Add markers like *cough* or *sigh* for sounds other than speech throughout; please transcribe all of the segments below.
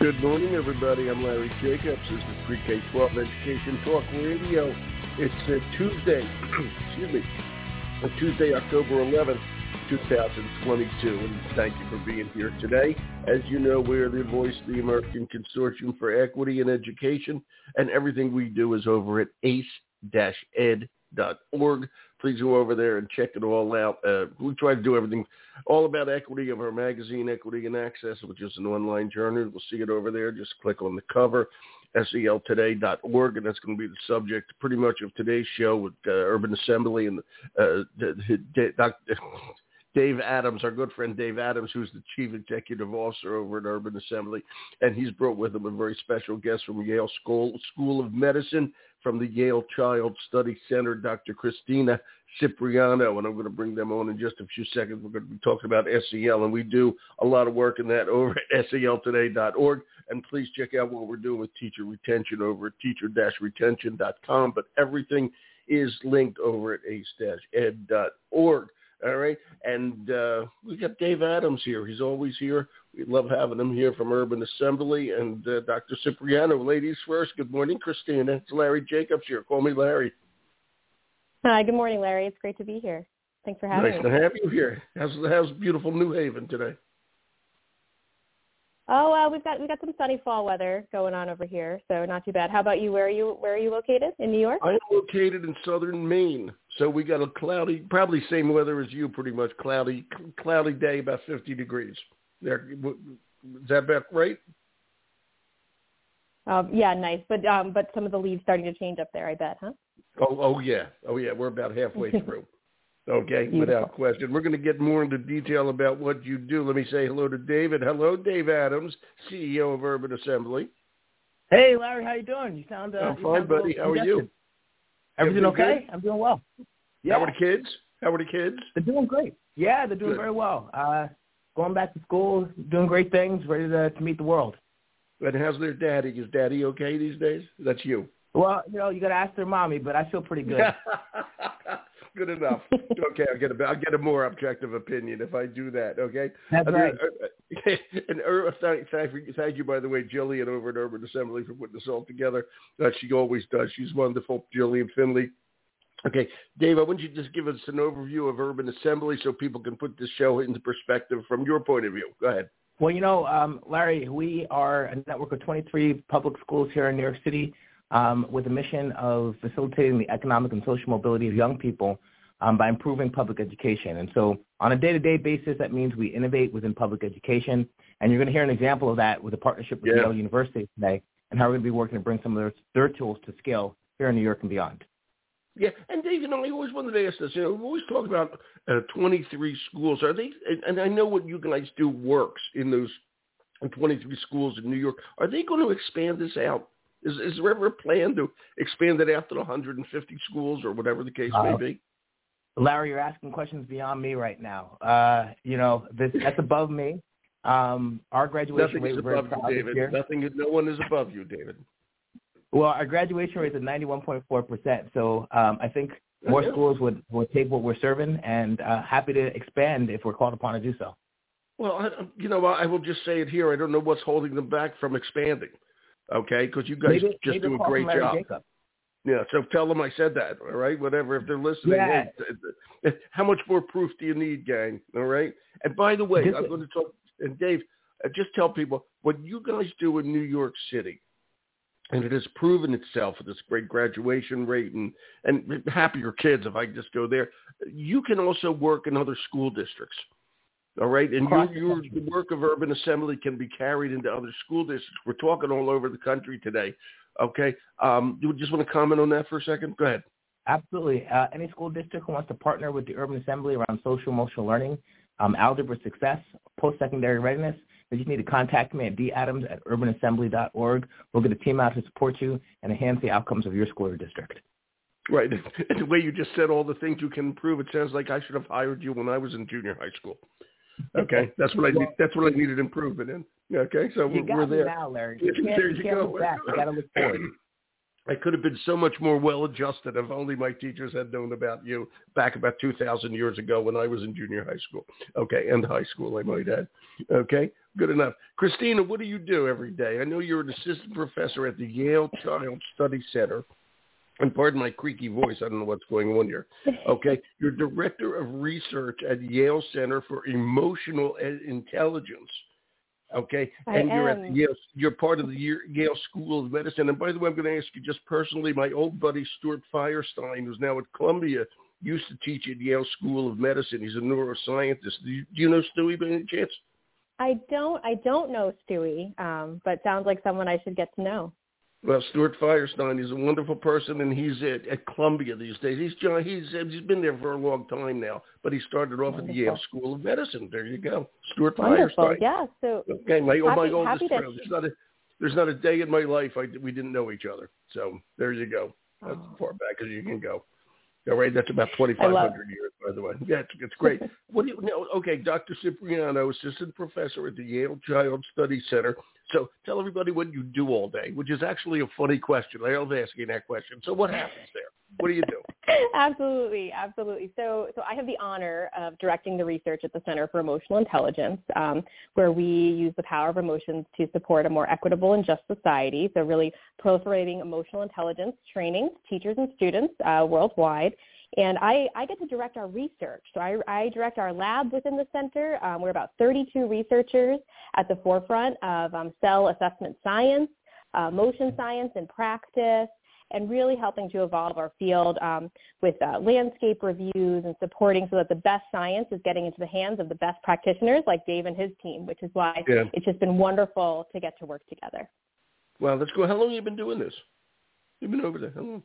Good morning, everybody. I'm Larry Jacobs. This is Pre-K-12 Education Talk Radio. It's uh, Tuesday, *clears throat* excuse me, uh, Tuesday, October 11th, 2022. And thank you for being here today. As you know, we're the voice of the American Consortium for Equity in Education, and everything we do is over at ace-ed.org please go over there and check it all out. Uh, we try to do everything all about equity of our magazine, Equity and Access, which is an online journal. We'll see it over there. Just click on the cover, seltoday.org, and that's going to be the subject pretty much of today's show with uh, Urban Assembly and uh, Dr. *laughs* Dave Adams, our good friend Dave Adams, who's the chief executive officer over at Urban Assembly, and he's brought with him a very special guest from Yale School School of Medicine, from the Yale Child Study Center, Dr. Christina Cipriano, and I'm going to bring them on in just a few seconds. We're going to be talking about SEL, and we do a lot of work in that over at seltoday.org. And please check out what we're doing with teacher retention over at teacher-retention.com. But everything is linked over at ace-ed.org. All right. And uh, we got Dave Adams here. He's always here. We love having him here from Urban Assembly. And uh, Dr. Cipriano, ladies first. Good morning, Christina. It's Larry Jacobs here. Call me Larry. Hi. Good morning, Larry. It's great to be here. Thanks for having nice me. Nice to have you here. How's, how's beautiful New Haven today? Oh, uh, we've got we've got some sunny fall weather going on over here, so not too bad. How about you? Where are you? Where are you located? In New York? I'm located in southern Maine, so we got a cloudy, probably same weather as you, pretty much cloudy, cloudy day, about 50 degrees. There, is that about right? Um, yeah, nice. But um, but some of the leaves starting to change up there, I bet, huh? Oh, oh yeah, oh yeah. We're about halfway *laughs* through. Okay, Beautiful. without question. We're going to get more into detail about what you do. Let me say hello to David. Hello, Dave Adams, CEO of Urban Assembly. Hey, Larry, how you doing? You sound uh, I'm fine, sound buddy. How are you? Everything, okay? Good? I'm doing well. Yeah. How are the kids? How are the kids? They're doing great. Yeah, they're doing Good. very well. Uh, going back to school, doing great things, ready to, to meet the world. And how's their daddy? Is daddy okay these days? That's you. Well, you know, you got to ask their mommy, but I feel pretty good. *laughs* Good enough. okay, I'll get a I'll get a more objective opinion if I do that. Okay. That's and, right. Uh, *laughs* and uh, thank, thank, thank you, by the way, Jillian over at Urban Assembly for putting this all together. Uh, she always does. She's wonderful, Jillian Finley. Okay, Dave, I want you to just give us an overview of Urban Assembly so people can put this show into perspective from your point of view. Go ahead. Well, you know, um, Larry, we are a network of 23 public schools here in New York City um, with a mission of facilitating the economic and social mobility of young people um, by improving public education. And so on a day-to-day basis, that means we innovate within public education. And you're going to hear an example of that with a partnership with Yeah. Yale University today and how we're going to be working to bring some of their, their tools to scale here in New York and beyond. Yeah, and Dave, you know, I always wanted to ask this. You know, we always talk about uh, 23 schools. Are they? And, I know what you guys do works in those 23 schools in New York. Are they going to expand this out? Is, is there ever a plan to expand it out to 150 schools or whatever the case may Uh, be? Larry, you're asking questions beyond me right now. Uh, you know, this, that's above me. Um, our graduation Nothing rate is above you, David. Nothing. No one is above you, David. Well, our graduation rate is at 91.4%. So um, I think more schools would, would take what we're serving and uh, happy to expand if we're called upon to do so. Well, I, you know, I will just say it here. I don't know what's holding them back from expanding. Okay, because you guys Maybe- just maybe do a great job. Jacob. Yeah, so tell them I said that, all right? Whatever, if they're listening. Yeah. hey, *laughs* how much more proof do you need, gang? All right? And by the way, Just- I'm going to talk, and Dave, uh, just tell people what you guys do in New York City, and it has proven itself with this great graduation rate and, and happier kids, if I just go there, you can also work in other school districts. All right, and your, the your the work of urban assembly can be carried into other school districts. We're talking all over the country today. Okay, um, you just want to comment on that for a second? Go ahead. Absolutely. Uh, any school district who wants to partner with the Urban Assembly around social emotional learning, um, algebra success, post-secondary readiness, just need to contact me at dadams at urbanassembly.org. We'll get a team out to support you and enhance the outcomes of your school or district. Right. And the way you just said all the things you can improve, it sounds like I should have hired you when I was in junior high school. Okay, *laughs* that's what I need. That's what I needed improvement in. Okay, so You we're, we're there. now, Larry. You can't, There you you can't go. look back. You got to look forward. *clears throat* I could have been so much more well adjusted if only my teachers had known about you back about 2,000 years ago when I was in junior high school. Okay, and high school, I might add. Okay, good enough. Christina, what do you do every day? I know you're an assistant professor at the Yale Child Study Center. And pardon my creaky voice, I don't know what's going on here. Okay, you're director of research at Yale Center for Emotional Intelligence. Okay, I and you're at Yale. You're part of the Yale School of Medicine. And by the way, I'm going to ask you just personally. My old buddy Stuart Firestein, who's now at Columbia, used to teach at Yale School of Medicine. He's a neuroscientist. Do you, do you know Stewie by any chance? I don't I don't know Stewie, um, but sounds like someone I should get to know. Well, Stuart Firestein, he's a wonderful person, and he's at, at Columbia these days. He's John. He's he's been there for a long time now, but he started off Wonderful. at the Yale School of Medicine. There you go, Stuart Wonderful. Firestein. Yeah. So Okay, my oh, my Happy- oldest happy friend. There's not a there's not a day in my life I we didn't know each other. So there you go. That's Oh. as far back as you can go. All right, that's about 2,500 years, by the way. Yeah, it's, it's great. *laughs* what do you know? Okay, Dr. Cipriano, assistant professor at the Yale Child Study Center. So tell everybody what you do all day, which is actually a funny question. I love asking that question. So what happens there? What do you do? *laughs* absolutely, absolutely. So, so I have the honor of directing the research at the Center for Emotional Intelligence, um, where we use the power of emotions to support a more equitable and just society. So, really proliferating emotional intelligence training teachers and students uh, worldwide. And I, I get to direct our research. So I, I direct our lab within the center. Um, we're about 32 researchers at the forefront of um, SEL assessment science, uh, motion science and practice, and really helping to evolve our field um, with uh, landscape reviews and supporting so that the best science is getting into the hands of the best practitioners like Dave and his team, which is why Yeah. it's just been wonderful to get to work together. Well, let's go. How long have you been doing this? You've been over there. How long?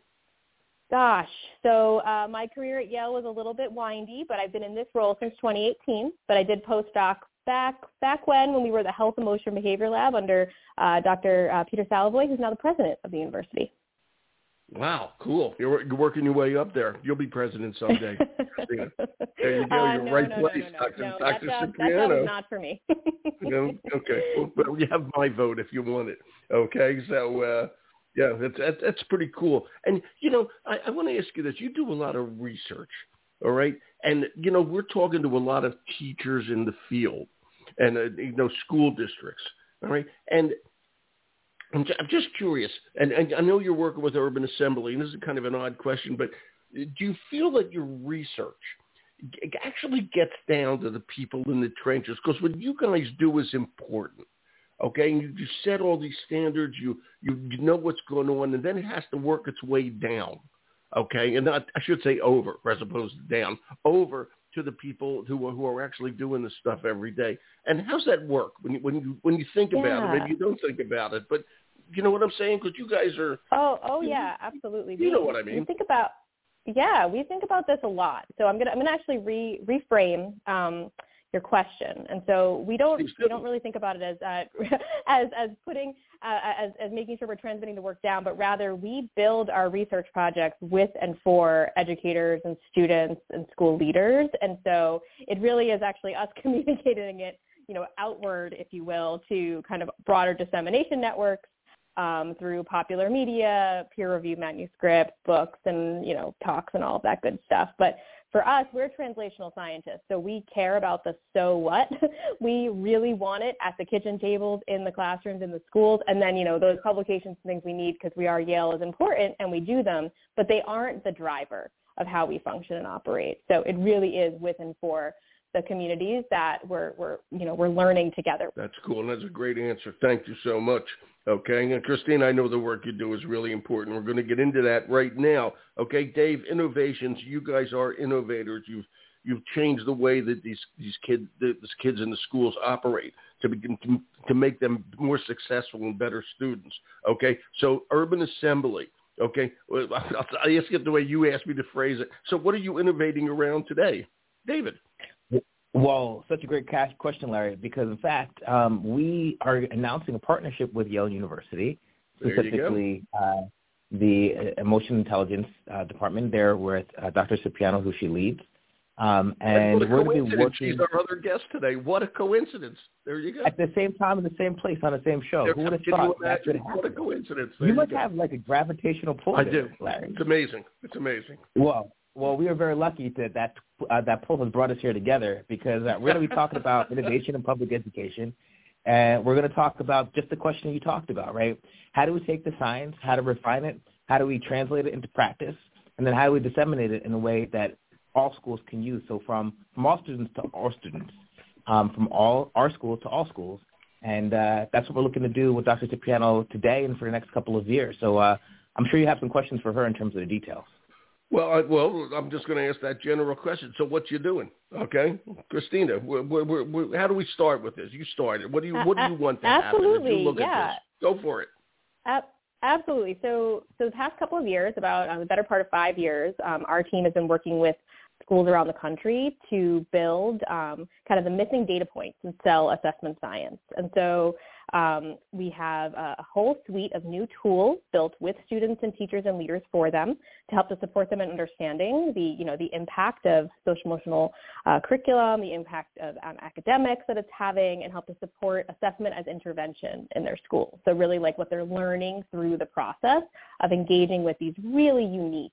Gosh, so uh, my career at Yale was a little bit windy, but I've been in this role since 2018. But I did postdoc back back when when we were the Health, Emotion, Behavior Lab under uh, Dr. Uh, Peter Salovey, who's now the president of the university. Wow, cool. You're, you're working your way up there. You'll be president someday. *laughs* There you go. Uh, You're no, right no, place, no, Dr. no. Dr. That job not for me. *laughs* Okay. Well, well, you have my vote if you want it. Okay. So, uh, yeah, that's, that's, that's pretty cool. And, you know, I, I want to ask you this. You do a lot of research, all right? And, you know, we're talking to a lot of teachers in the field and, uh, you know, school districts, all right? And I'm, I'm just curious, and, and I know you're working with Urban Assembly, and this is kind of an odd question, but do you feel that your research actually gets down to the people in the trenches? Because what you guys do is important, okay? And you, you set all these standards, you, you you know what's going on, and then it has to work its way down, okay? And not, I should say over as opposed to down, over to the people who are, who are actually doing this stuff every day. And how's that work when you when you when you think about it? Yeah. Maybe you don't think about it, but you know what I'm saying? Because you guys are Oh, oh yeah, absolutely. you We- know what I mean. We think about, yeah, we think about this a lot. So I'm gonna, I'm gonna actually re, reframe um, your question. And so we don't we don't really think about it as, uh, *laughs* as, as putting, uh, as, as making sure we're transmitting the work down, but rather we build our research projects with and for educators and students and school leaders. And so it really is actually us *laughs* communicating it, you know, outward, if you will, to kind of broader dissemination networks um, through popular media, peer-reviewed manuscripts, books, and you know talks and all of that good stuff. But for us, we're translational scientists, so we care about the so what. *laughs* we really want it at the kitchen tables, in the classrooms, in the schools, and then you know those publications and things we need because we are Yale is important and we do them, but they aren't the driver of how we function and operate. So it really is with and for the communities that we're, we're you know we're learning together That's cool, that's a great answer. Thank you so much. Okay, and Christine, I know the work you do is really important. We're going to get into that right now. Okay, Dave, innovations. You guys are innovators. You've you've changed the way that these these kids these kids in the schools operate to begin to, to make them more successful and better students. Okay, so urban assembly. Okay, I'll, I'll ask it the way you asked me to phrase it. So, what are you innovating around today, David? Well, such a great question, Larry, because in fact, um, we are announcing a partnership with Yale University, There you go. specifically uh, the uh, Emotional Intelligence uh, Department there with uh, Dr. Cipriano, who she leads. Um, and what a we're coincidence. be working. She's our other guest today. What a coincidence. There you go. At the same time in the same place on the same show. There, Who would have thought you that could happen? What a coincidence. There You you must go. have like a gravitational pull. I do. Larry. It's amazing. It's amazing. Well, well, we are very lucky that that uh, that pull has brought us here together because uh, we're going to be talking *laughs* about innovation in public education, and we're going to talk about just the question you talked about, right? How do we take the science, how to refine it, how do we translate it into practice, and then how do we disseminate it in a way that all schools can use? So from from all students to all students, um, from all our schools to all schools, and uh, that's what we're looking to do with Dr. Cipriano today and for the next couple of years. So uh, I'm sure you have some questions for her in terms of the details. Well, I, well, I'm just going to ask that general question. So, what you doing? Okay, Christina, we we we how do we start with this? You started. What do you What do you want to happen? Absolutely, If you yeah. At this? Go for it. Ab- Absolutely. So, so the past couple of years, about um, the better part of five years, um, our team has been working with schools around the country to build um, kind of the missing data points in SEL assessment science. And so um, we have a, whole suite of new tools built with students and teachers and leaders for them to help to support them in understanding the, you know, the impact of social emotional uh, curriculum, the impact of um, academics that it's having, and help to support assessment as intervention in their school. So really like what they're learning through the process of engaging with these really unique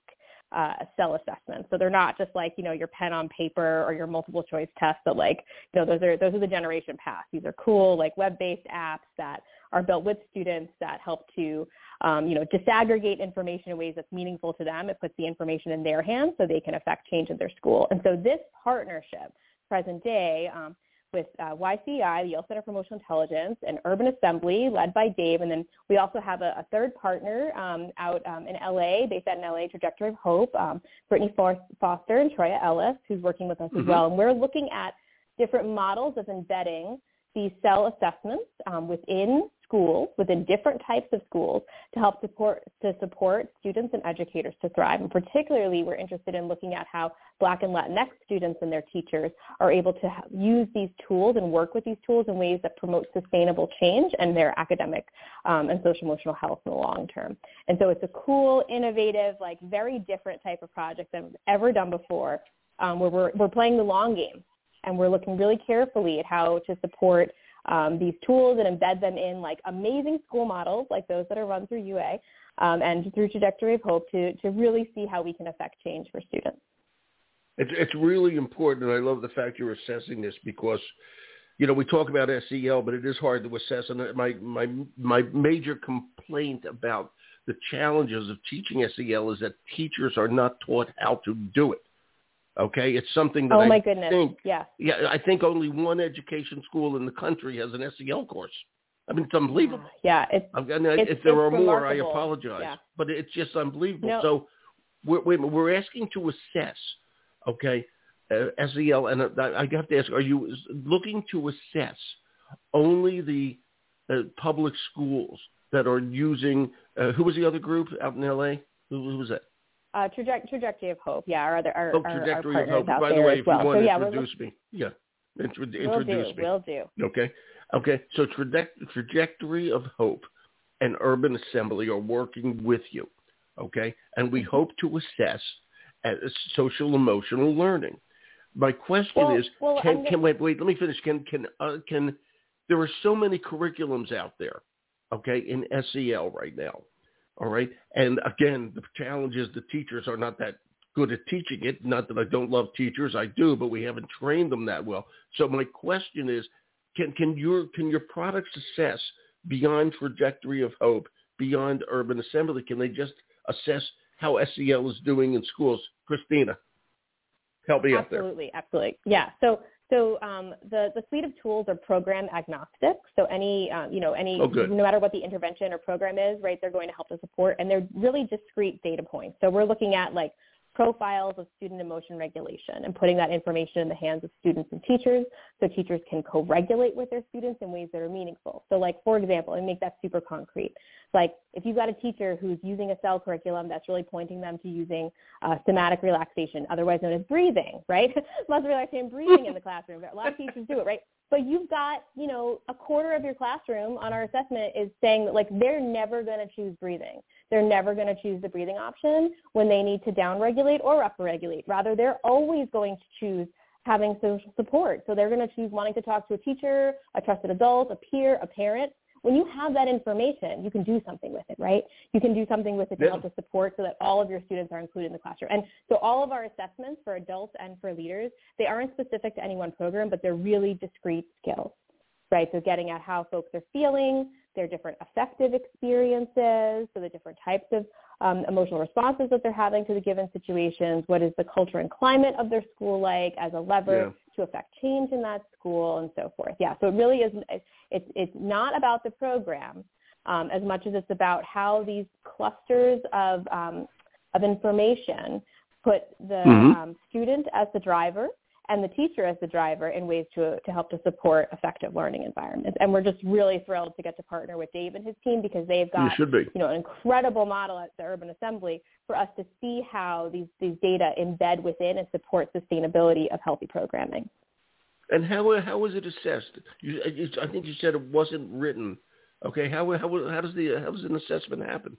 uh, SEL assessments. So they're not just like, you know, your pen on paper or your multiple choice test, but like, you know, those are, those are the generation past. These are cool, like web-based apps that are built with students that help to, um, you know, disaggregate information in ways that's meaningful to them. It puts the information in their hands so they can affect change in their school. And so this partnership, present day, um, with uh, YCI, the Yale Center for Emotional Intelligence, and Urban Assembly, led by Dave. And then we also have a, a third partner um, out um, in LA, based out in LA, Trajectory of Hope, um, Brittany Foster and Troya Ellis, who's working with us Mhm. as well. And we're looking at different models of embedding these SEL assessments um, within schools, within different types of schools, to help support to support students and educators to thrive. And particularly, we're interested in looking at how Black and Latinx students and their teachers are able to use these tools and work with these tools in ways that promote sustainable change and their academic um, and social emotional health in the long term. And so it's a cool, innovative, like very different type of project than we've ever done before, um, where we're we're playing the long game and we're looking really carefully at how to support um, these tools and embed them in like amazing school models like those that are run through UA um, and through Trajectory of Hope to, to really see how we can affect change for students. It's it's really important, and I love the fact you're assessing this because, you know, we talk about SEL, but it is hard to assess. And my my my major complaint about the challenges of teaching SEL is that teachers are not taught how to do it. Okay, it's something that oh I my goodness! think yeah, yeah I think only one education school in the country has an SEL course. I mean, it's unbelievable. yeah, it's I'm, and It's- if there are more, I apologize. Yeah. But it's just unbelievable. No. So we're, minute, we're asking to assess, okay, uh, SEL, and uh, I have to ask, are you looking to assess only the uh, public schools that are using, uh, who was the other group out in L.A.? Who, who was that? Uh, traje- Trajectory of Hope. Yeah, our other our, Oh, our, our Trajectory of Hope. By the way, if well. you want so to yeah, introduce me. Yeah, Intro- we'll do. me. We'll do. Okay. Okay. So traje- trajectory of hope and urban assembly are working with you. Okay. And we hope to assess uh, social emotional learning. My question Well- is, well, can, gonna- can wait, wait, let me finish. Can, can, uh, can, there are so many curriculums out there, okay, in SEL right now. All right. And again, the challenge is the teachers are not that good at teaching it. Not that I don't love teachers, I do, but we haven't trained them that well. So my question is, can can your can your products assess beyond trajectory of hope, beyond urban assembly? Can they just assess how SEL is doing in schools? Christina, help me out there. Absolutely, absolutely. Yeah. So so um, the the suite of tools are program agnostic. So any um, you know any Oh, no matter what the intervention or program is, right? They're going to help to support, and they're really discrete data points. So we're looking at like profiles of student emotion regulation and putting that information in the hands of students and teachers so teachers can co-regulate with their students in ways that are meaningful. So like, for example, and make that super concrete, like if you've got a teacher who's using a SEL curriculum that's really pointing them to using uh, somatic relaxation, otherwise known as breathing, right? *laughs* Muscle relaxation and breathing in the classroom. A lot of teachers do it, right? But you've got, you know, a quarter of your classroom on our assessment is saying that like they're never going to choose breathing. they're never going to choose the breathing option when they need to downregulate or upregulate. Rather, they're always going to choose having social support. So they're going to choose wanting to talk to a teacher, a trusted adult, a peer, a parent. When you have that information, you can do something with it, right? You can do something with it to yeah. help to support so that all of your students are included in the classroom. And so all of our assessments for adults and for leaders, they aren't specific to any one program, but they're really discrete skills, right? So getting at how folks are feeling, their different affective experiences, so the different types of um, emotional responses that they're having to the given situations, what is the culture and climate of their school like as a lever. To affect change in that school and so forth. Yeah, so it really is, it's, it's not about the program um, as much as it's about how these clusters of, um, of information put the mm-hmm. um, student as the driver and the teacher as the driver in ways to, to help to support effective learning environments. And we're just really thrilled to get to partner with Dave and his team because they've got you, you know an incredible model at the Urban Assembly for us to see how these, these data embed within and support sustainability of healthy programming. And how how was it assessed? You, I think you said it wasn't written. Okay, how how how does the how does an assessment happen?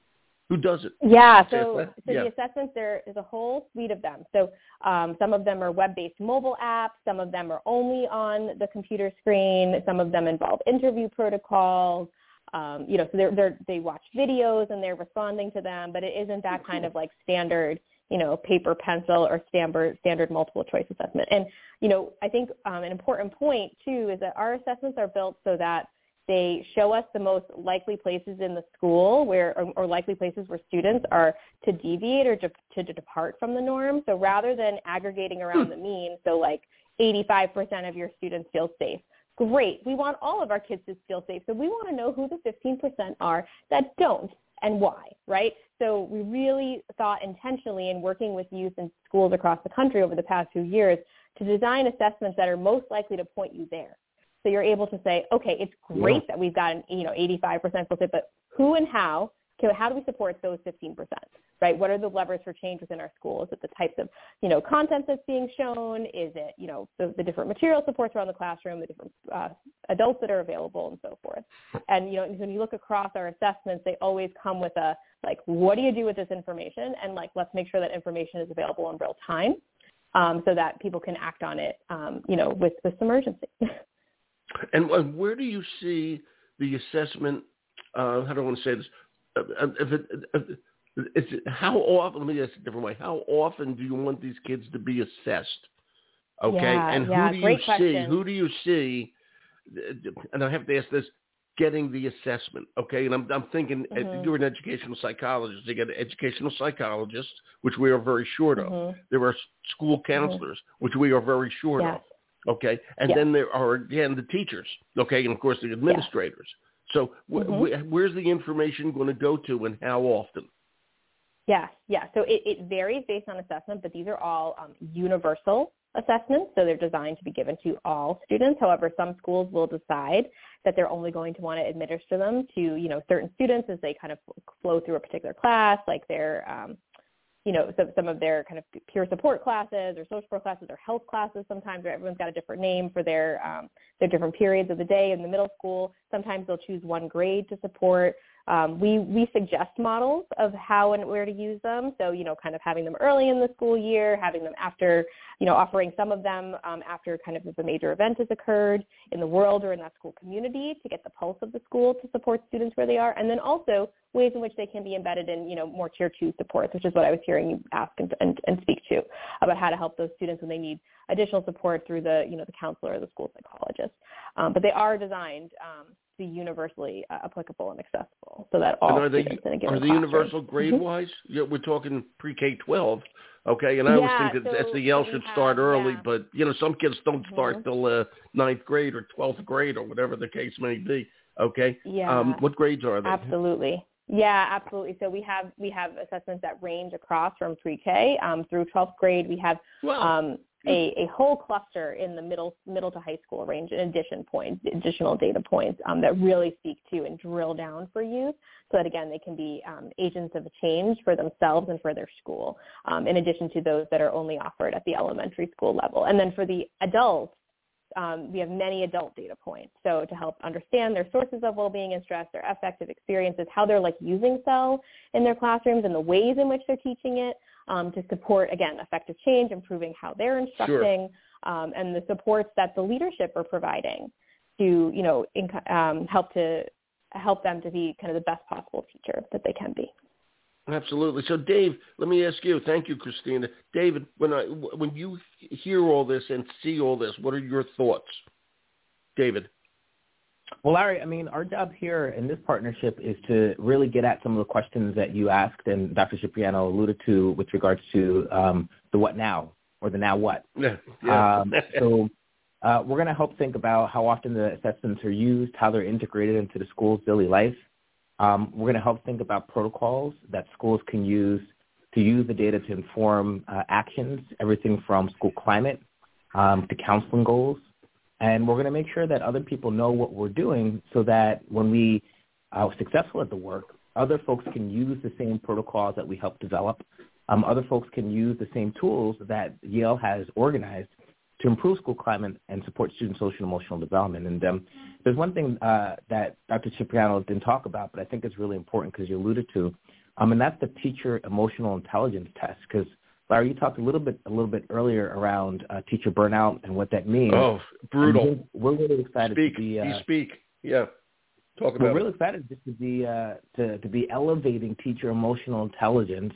Who does it? Yeah, so, so yeah. the assessments, there is a whole suite of them. So um, some of them are web-based mobile apps. Some of them are only on the computer screen. Some of them involve interview protocols. Um, you know, so they're, they're, they watch videos and they're responding to them, but it isn't that kind of like standard, you know, paper, pencil, or standard, standard multiple choice assessment. And, you know, I think um, an important point, too, is that our assessments are built so that – they show us the most likely places in the school where, or, or likely places where students are to deviate or to, to, depart from the norm. So rather than aggregating around the mean, so like 85% of your students feel safe. Great. We want all of our kids to feel safe. So we want to know who the 15% are that don't and why, right? So we really thought intentionally in working with youth and schools across the country over the past few years to design assessments that are most likely to point you there. So you're able to say, okay, it's great yeah. that we've got an, you know, 85% full but who and how, how do we support those 15%, right? What are the levers for change within our school? Is it the types of, you know, content that's being shown? Is it, you know, the, the different material supports around the classroom, the different uh, adults that are available and so forth? And, you know, when you look across our assessments, they always come with a, like, what do you do with this information? And like, let's make sure that information is available in real time um, so that people can act on it, um, you know, with, with some urgency. *laughs* And where do you see the assessment? Uh, how do I want to say this? Uh, uh, if it, if it's how often? Let me ask it a different way. How often do you want these kids to be assessed? Okay, yeah, and who yeah, do you question. see? Who do you see? And I have to ask this: getting the assessment. Okay, and I'm I'm thinking mm-hmm. you're an educational psychologist. You get an educational psychologist, which we are very short of. Mm-hmm. There are school mm-hmm. counselors, mm-hmm. which we are very short yes. of. Okay, and yes. then there are again the teachers. Okay, and of course the administrators. So wh- mm-hmm. wh- where's the information going to go to, and how often? Yes, yeah. So it, it varies based on assessment, but these are all um, universal assessments, so they're designed to be given to all students. However, some schools will decide that they're only going to want to administer them to, you know, certain students as they kind of flow through a particular class, like their um, you know, some, some of their kind of peer support classes or social support classes or health classes sometimes, where everyone's got a different name for their, um, their different periods of the day in the middle school. Sometimes they'll choose one grade to support. Um, we, we suggest models of how and where to use them. So, you know, kind of having them early in the school year, having them after, you know, offering some of them um, after kind of the major event has occurred in the world or in that school community to get the pulse of the school to support students where they are. And then also ways in which they can be embedded in, you know, more tier two supports, which is what I was hearing you ask and, and, and speak to about how to help those students when they need additional support through the, you know, the counselor or the school psychologist. Um, but they are designed um, to be universally uh, applicable and accessible so that all and are they, students in a given Are they universal grade-wise? Mm-hmm. Yeah, we're talking pre-K-12. Okay, and I yeah, always think that so SEL should have, start early, yeah. but you know some kids don't mm-hmm. start till uh, ninth grade or twelfth grade or whatever the case may be. Okay, yeah. Um, what grades are they? Absolutely. Yeah, absolutely. So we have we have assessments that range across from pre-K um, through 12th grade. We have um, a, a whole cluster in the middle middle to high school range in addition points, additional data points um, that really speak to and drill down for youth so that again they can be um, agents of change for themselves and for their school um, in addition to those that are only offered at the elementary school level. And then for the adults, um, we have many adult data points. So to help understand their sources of well-being and stress, their affective experiences, how they're like using SEL in their classrooms and the ways in which they're teaching it um, to support, again, effective change, improving how they're instructing, sure. um, and the supports that the leadership are providing to, you know, inc- um, help to help them to be kind of the best possible teacher that they can be. Absolutely. So, Dave, let me ask you. Thank you, Christina. David, when I when you hear all this and see all this, what are your thoughts, David? Well, Larry, I mean, our job here in this partnership is to really get at some of the questions that you asked and Dr. Cipriano alluded to with regards to um, the what now or the now what. Yeah. yeah. Um, so uh, we're going to help think about how often the assessments are used, how they're integrated into the school's daily life, um, we're going to help think about protocols that schools can use to use the data to inform uh, actions, everything from school climate um, to counseling goals. And we're going to make sure that other people know what we're doing so that when we are successful at the work, other folks can use the same protocols that we help develop. Um, other folks can use the same tools that Yale has organized to improve school climate and support student social and emotional development. And um, there's one thing uh, that Dr. Cipriano didn't talk about, but I think it's really important because you alluded to, um, and that's the teacher emotional intelligence test. Because Larry, you talked a little bit a little bit earlier around uh, teacher burnout and what that means. Oh, brutal! We're, we're really excited speak. to be. Uh, you speak. Yeah. Talk about we're really excited just to be uh, to to be elevating teacher emotional intelligence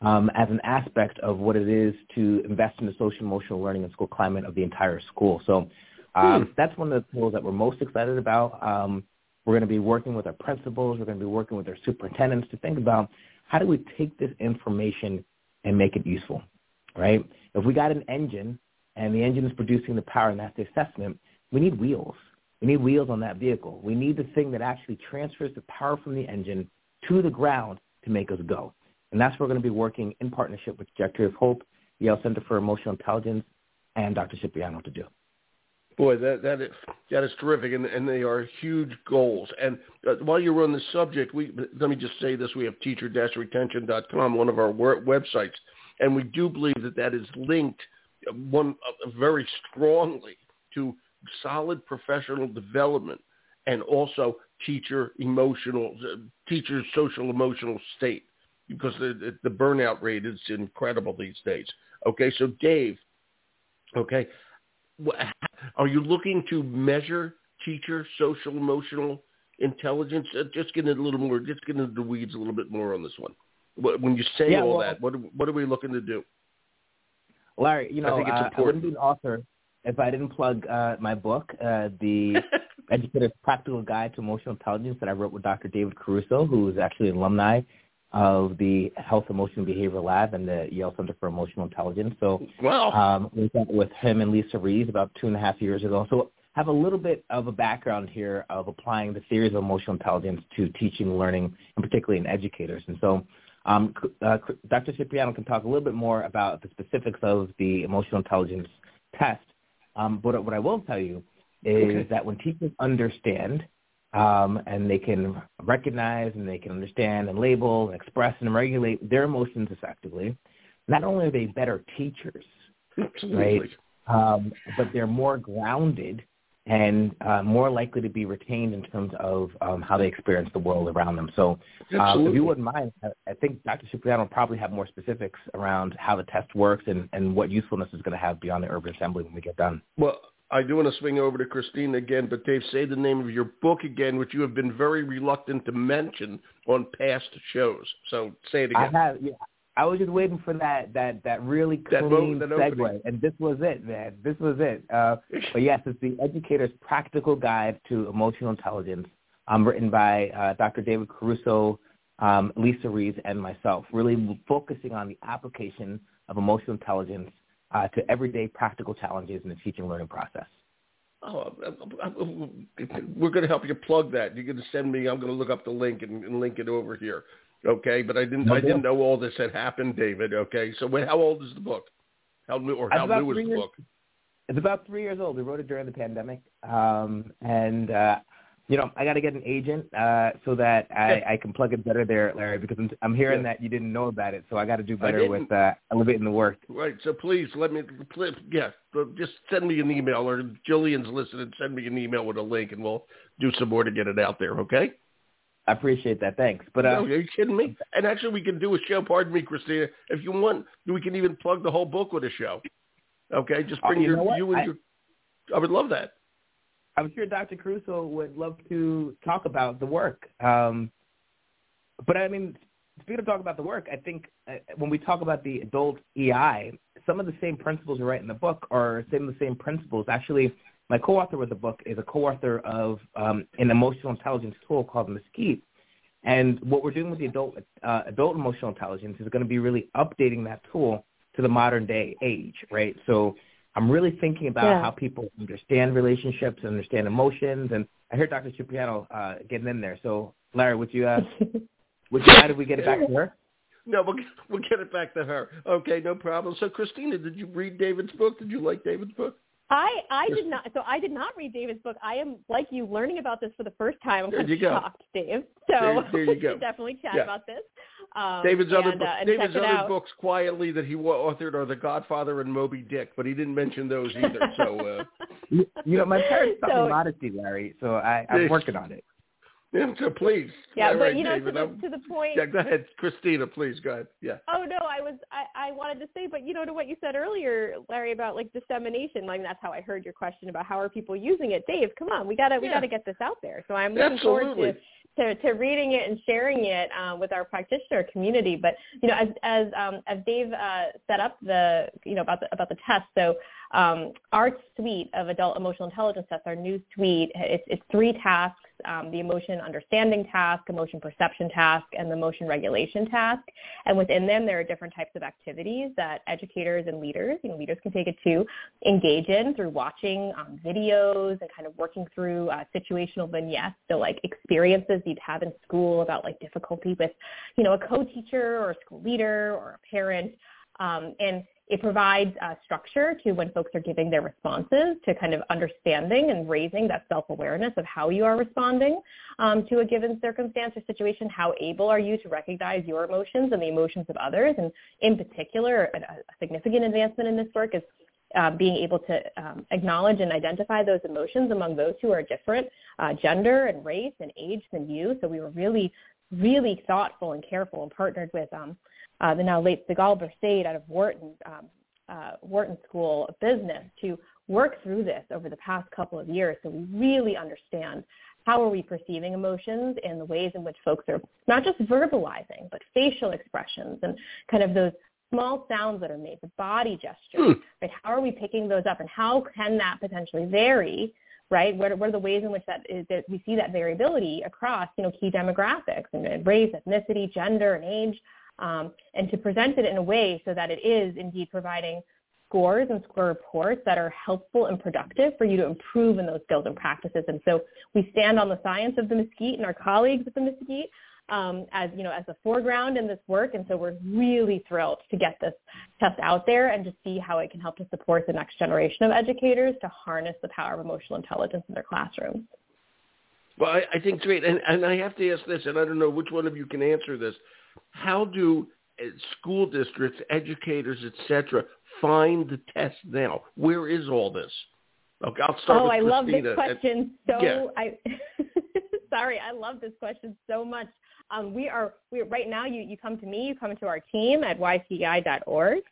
um, as an aspect of what it is to invest in the social emotional learning and school climate of the entire school. So um, hmm. that's one of the tools that we're most excited about. Um, we're going to be working with our principals. We're going to be working with our superintendents to think about how do we take this information and make it useful, right? If we got an engine and the engine is producing the power and that's the assessment, we need wheels. We need wheels on that vehicle. We need the thing that actually transfers the power from the engine to the ground to make us go. And that's where we're going to be working in partnership with Trajectory of Hope, Yale Center for Emotional Intelligence, and Dr. Cipriano to do. Boy, that that is that is terrific, and and they are huge goals. And uh, while you're on the subject, we let me just say this: we have teacher-retention.com, one of our websites, and we do believe that that is linked uh, one uh, very strongly to solid professional development and also teacher emotional, uh, teacher social emotional state because the, the burnout rate is incredible these days. Okay, so Dave, okay, are you looking to measure teacher social emotional intelligence? Uh, just get into a little more, just get into the weeds a little bit more on this one. When you say yeah, all well, that, what what are we looking to do? Larry, you know, I, uh, I wouldn't be an author if I didn't plug uh, my book, uh, the *laughs* Educator's Practical Guide to Emotional Intelligence that I wrote with Dr. David Caruso, who is actually an alumni of the Health, Emotional Behavior Lab and the Yale Center for Emotional Intelligence. So wow. um, we met with him and Lisa Rees about two and a half years ago. So have a little bit of a background here of applying the theories of emotional intelligence to teaching and learning, and particularly in educators. And so um, uh, Dr. Cipriano can talk a little bit more about the specifics of the emotional intelligence test. Um, but what I will tell you is okay. that when teachers understand um, and they can recognize and they can understand and label and express and regulate their emotions effectively. Not only are they better teachers, *laughs* Absolutely. right, um, but they're more grounded and uh, more likely to be retained in terms of um, how they experience the world around them. So, uh, if you wouldn't mind, I, I think Dr. Cipriano will probably have more specifics around how the test works and, and what usefulness is going to have beyond the urban assembly when we get done. Well, I do want to swing over to Christine again, but Dave, say the name of your book again, which you have been very reluctant to mention on past shows. So say it again. I have. Yeah. I was just waiting for that that that really clean that segue, opening. and this was it, man. This was it. Uh, *laughs* but yes, it's the Educator's Practical Guide to Emotional Intelligence, um, written by uh, Dr. David Caruso, um, Lisa Rees, and myself. Really focusing on the application of emotional intelligence uh, to everyday practical challenges in the teaching learning process. Oh, we're going to help you plug that. You're going to send me. I'm going to look up the link and, and link it over here. Okay, but I didn't. I didn't know all this had happened, David. Okay, so how old is the book? How new or how new is the years, book? It's about three years old. We wrote it during the pandemic, um, and uh, you know, I got to get an agent uh, so that I, I can plug it better there, Larry, because I'm, I'm hearing yeah. that you didn't know about it. So I got to do better with uh, elevating the work. Right. So please let me, please, yeah, just send me an email or Jillian's listening. Send me an email with a link, and we'll do some more to get it out there. Okay. I appreciate that. Thanks. But uh, no, are you kidding me? And actually, we can do a show. Pardon me, Christina. If you want, we can even plug the whole book with a show. Okay, just bring oh, you your you and I, your. I would love that. I'm sure Dr. Caruso would love to talk about the work. Um, but I mean, speaking of talking about the work, I think uh, when we talk about the adult EI, some of the same principles we write in the book are some of the same principles. Actually, my co-author with the book is a co-author of um, an emotional intelligence tool called MSCEIT. And what we're doing with the adult uh, adult emotional intelligence is going to be really updating that tool to the modern day age, right? So I'm really thinking about yeah. how people understand relationships and understand emotions. And I heard Dr. Cipriano uh, getting in there. So, Larry, would you uh, *laughs* would you mind if we get it back to her? No, we'll we'll get it back to her. Okay, no problem. So, Christina, did you read David's book? Did you like David's book? I I did not. So I did not read David's book. I am like you, learning about this for the first time. I'm there kind of shocked. Dave. So there, there you *laughs* go. definitely chat yeah. about this. Um, David's and, other book, uh, David's other out. books quietly that he authored are The Godfather and Moby Dick, but he didn't mention those either. so uh, *laughs* you, you know, my parents taught so, me modesty, Larry. So I, I'm working on it. Yeah, please. Yeah, but you know, David, to the, to the point. Yeah, go ahead, Christina. Please go ahead. Yeah. Oh no, I was I, I wanted to say, but you know, to what you said earlier, Larry, about like dissemination. Like that's how I heard your question about how are people using it. Dave, come on, we gotta we yeah. gotta get this out there. So I'm looking Absolutely. forward to to, to reading it and sharing it uh, with our practitioner community. But you know, as as um, as Dave uh, set up the you know about the about the test, so um, our suite of adult emotional intelligence tests, our new suite, it's, it's three tasks um, the emotion understanding task, emotion perception task, and the emotion regulation task. And within them, there are different types of activities that educators and leaders, you know, leaders can take it to engage in through watching um, videos and kind of working through uh, situational vignettes. So like experiences you'd have in school about like difficulty with, you know, a co-teacher or a school leader or a parent. Um, and it provides a structure to when folks are giving their responses to kind of understanding and raising that self-awareness of how you are responding um, to a given circumstance or situation. How able are you to recognize your emotions and the emotions of others? And in particular, a, a significant advancement in this work is uh, being able to um, acknowledge and identify those emotions among those who are different uh, gender and race and age than you. So we were really, really thoughtful and careful and partnered with um, uh, the now late Sigal Barsade out of Wharton, um, uh, Wharton School of Business to work through this over the past couple of years so we really understand how are we perceiving emotions and the ways in which folks are not just verbalizing, but facial expressions and kind of those small sounds that are made, the body gestures, hmm. right? How are we picking those up and how can that potentially vary, right? What are, what are the ways in which that is that we see that variability across, you know, key demographics and race, ethnicity, gender, and age? Um, and to present it in a way so that it is indeed providing scores and score reports that are helpful and productive for you to improve in those skills and practices. And so we stand on the science of the MSCEIT and our colleagues at the MSCEIT um, as you know as a foreground in this work. And so we're really thrilled to get this test out there and to see how it can help to support the next generation of educators to harness the power of emotional intelligence in their classrooms. Well, I, I think great, and, and I have to ask this, and I don't know which one of you can answer this how do uh, school districts, educators, etc., find the test now? Where is all this? Okay, I'll start oh, I Christina. love this question so. Yeah. I *laughs* sorry, I love this question so much. Um, we are we right now. You you come to me. You come to our team at yci.org.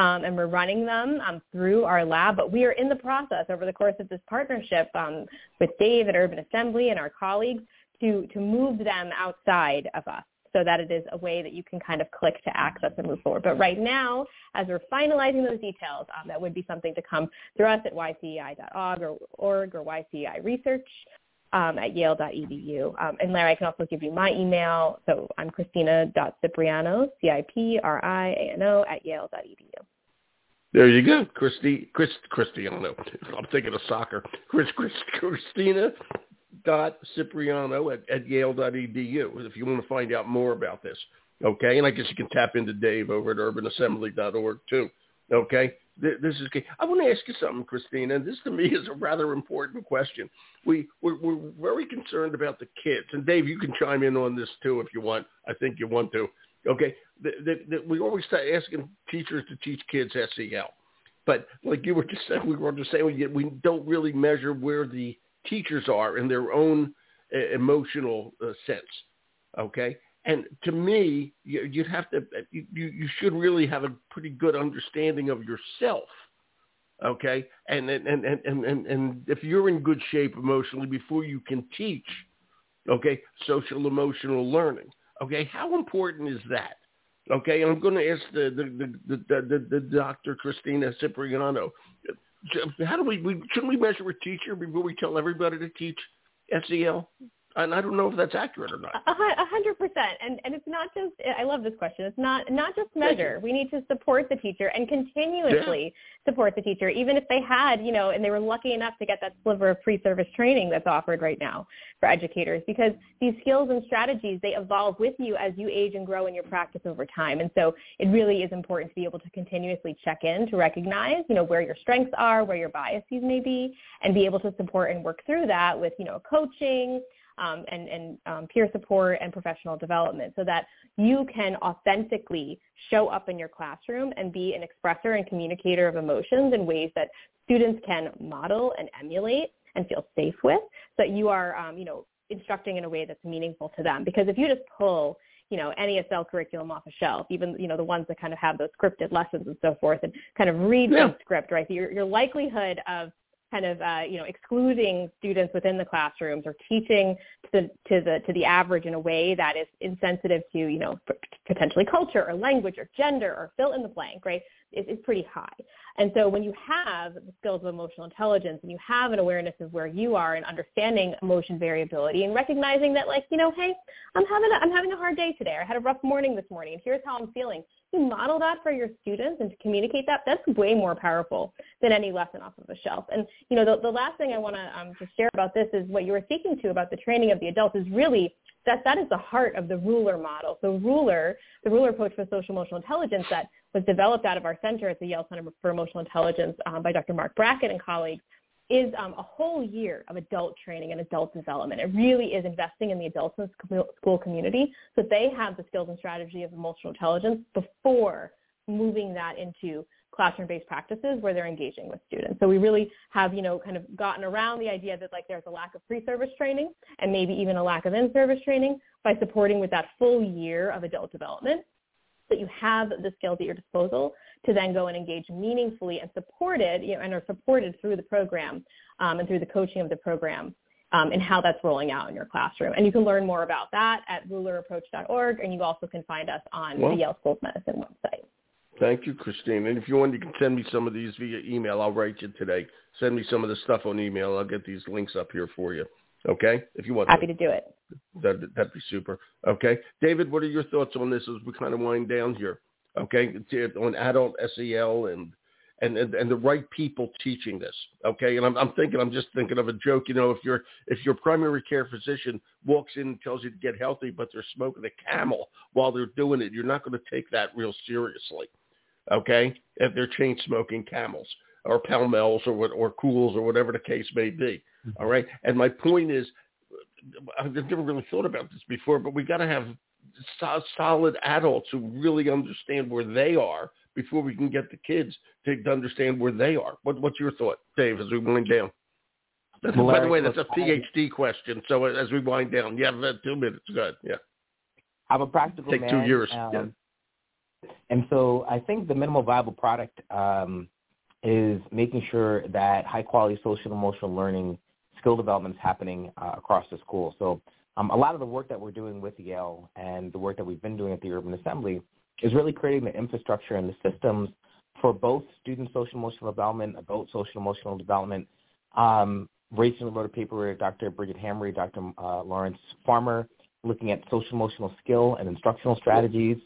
Um, and we're running them um, through our lab. But we are in the process over the course of this partnership um, with Dave at Urban Assembly and our colleagues to to move them outside of us so that it is a way that you can kind of click to access and move forward. But right now, as we're finalizing those details, um, that would be something to come through us at ycei.org or, org or ycei research um, at yale.edu. Um, and Larry, I can also give you my email. So I'm christina.cipriano, C-I-P-R-I-A-N-O, at yale.edu. There you go, Christy, Chris, Cristiano. I'm thinking of soccer. Chris, Chris, Christina dot Cipriano at, at Yale.edu if you want to find out more about this. Okay, and I guess you can tap into Dave over at urbanassembly.org too. Okay, this is. I want to ask you something, Christina. And this to me *laughs* is a rather important question. We we're, we're very concerned about the kids, and Dave, you can chime in on this too if you want. I think you want to. Okay, that, we always start asking teachers to teach kids SEL, but like you were just saying, we were just saying we, we don't really measure where the teachers are in their own emotional uh, sense. Okay, and to me, you, you'd have to you, you should really have a pretty good understanding of yourself. Okay, and and and and and, and if you're in good shape emotionally before you can teach, okay, social emotional learning. Okay, how important is that? Okay, I'm going to ask the the the the, the, the Dr. Christina Cipriano. How do we, we shouldn't we measure a teacher before we tell everybody to teach SEL? And I don't know if that's accurate or not. A hundred percent, and and it's not just. I love this question. It's not not just measure. We need to support the teacher and continuously yeah. support the teacher, even if they had, you know, and they were lucky enough to get that sliver of pre-service training that's offered right now for educators, because these skills and strategies they evolve with you as you age and grow in your practice over time, and so it really is important to be able to continuously check in to recognize, you know, where your strengths are, where your biases may be, and be able to support and work through that with, you know, coaching um, and, and um, peer support and professional development so that you can authentically show up in your classroom and be an expressor and communicator of emotions in ways that students can model and emulate and feel safe with so that you are, um, you know, instructing in a way that's meaningful to them. Because if you just pull you know, any SEL curriculum off a shelf, even, you know, the ones that kind of have those scripted lessons and so forth and kind of read yeah. the script, right? Your, your likelihood of kind of uh, you know excluding students within the classrooms or teaching to the to the to the average in a way that is insensitive to you know potentially culture or language or gender or fill in the blank right is, is pretty high. And so when you have the skills of emotional intelligence and you have an awareness of where you are and understanding emotion variability and recognizing that like you know hey i'm having a, i'm having a hard day today i had a rough morning this morning and here's how i'm feeling you model that for your students and to communicate that, that's way more powerful than any lesson off of a shelf. And, you know, the, the last thing I want to um, share about this is what you were speaking to about the training of the adults is really that that is the heart of the ruler model. So ruler, the ruler approach for social emotional intelligence that was developed out of our center at the Yale Center for Emotional Intelligence um, by Dr. Mark Brackett and colleagues is um, a whole year of adult training and adult development. It really is investing in the adults in the school community so that they have the skills and strategy of emotional intelligence before moving that into classroom-based practices where they're engaging with students. So we really have, you know, kind of gotten around the idea that like there's a lack of pre-service training and maybe even a lack of in-service training by supporting with that full year of adult development that you have the skills at your disposal to then go and engage meaningfully and supported, you know, and are supported through the program um, and through the coaching of the program um, and how that's rolling out in your classroom. And you can learn more about that at rulerapproach.org, and you also can find us on well, the Yale School of Medicine website. Thank you, Christine. And if you want, you can send me some of these via email. I'll write you today. Send me some of the stuff on email. I'll get these links up here for you. Okay, if you want. Happy to, to do it. That that'd be super. Okay, David, what are your thoughts on this as we kind of wind down here? Okay, on adult SEL and and, and, and the right people teaching this. Okay, and I'm, I'm thinking, I'm just thinking of a joke. You know, if your if your primary care physician walks in and tells you to get healthy, but they're smoking a camel while they're doing it, you're not going to take that real seriously. Okay, if they're chain smoking camels or Pall Malls or what or Kools or whatever the case may be. All right. And my point is, I've never really thought about this before, but we got to have so- solid adults who really understand where they are before we can get the kids to, to understand where they are. What, what's your thought, Dave, as we wind down? Well, By the way, that's a PhD question. So as we wind down, yeah, two minutes. Good. Yeah. I'm a practical Take man. two years. Um, yeah. And so I think the minimal viable product um, is making sure that high quality social emotional learning skill development is happening uh, across the school. So um, a lot of the work that we're doing with Yale and the work that we've been doing at the Urban Assembly is really creating the infrastructure and the systems for both student social emotional development, adult social emotional development. Um, recently wrote a paper with Dr. Bridget Hamre, Dr. Uh, Lawrence Farmer, looking at social emotional skill and instructional strategies,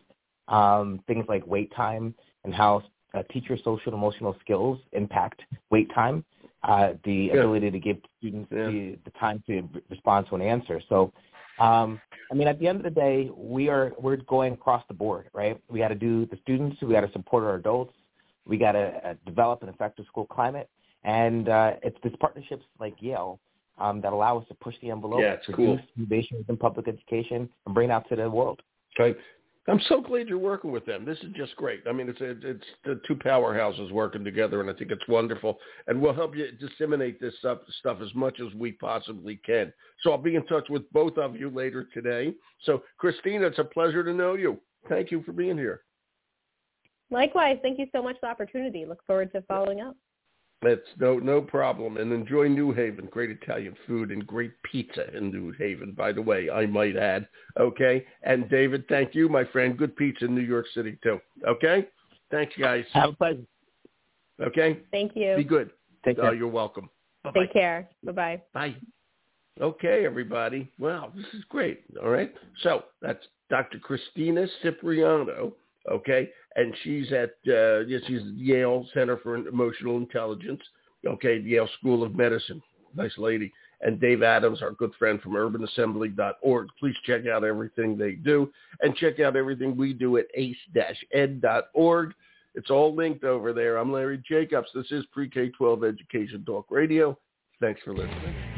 um, things like wait time and how uh, teacher social emotional skills impact wait time uh, the yeah. ability to give students yeah. the, the time to respond to an answer. So, um, I mean, at the end of the day, we are we're going across the board, right? We got to do the students, we got to support our adults, We got to uh, develop an effective school climate, and uh, it's these partnerships like Yale um, that allow us to push the envelope, yeah, it's produce cool. innovation in public education, and bring it out to the world. Okay. I'm so glad you're working with them. This is just great. I mean, it's it's the two powerhouses working together, and I think it's wonderful. And we'll help you disseminate this stuff, stuff as much as we possibly can. So I'll be in touch with both of you later today. So Christina, it's a pleasure to know you. Thank you for being here. Likewise, thank you so much for the opportunity. Look forward to following up. That's no no problem. And enjoy New Haven. Great Italian food and great pizza in New Haven, by the way, I might add. Okay? And David, thank you, my friend. Good pizza in New York City too. Okay? Thanks guys. Have a pleasure. Okay? Thank you. Be good. Take care. Uh, you're welcome. Bye-bye. Take care. Bye-bye. Bye. Okay, everybody. Wow, this is great. All right. So that's Dr. Christina Cipriano. Okay, and she's at uh, yes, she's at Yale Center for Emotional Intelligence. Okay, Yale School of Medicine. Nice lady. And Dave Adams, our good friend from UrbanAssembly.org. Please check out everything they do, and check out everything we do at ace-ed.org. It's all linked over there. I'm Larry Jacobs. This is Pre-K-12 Education Talk Radio. Thanks for listening.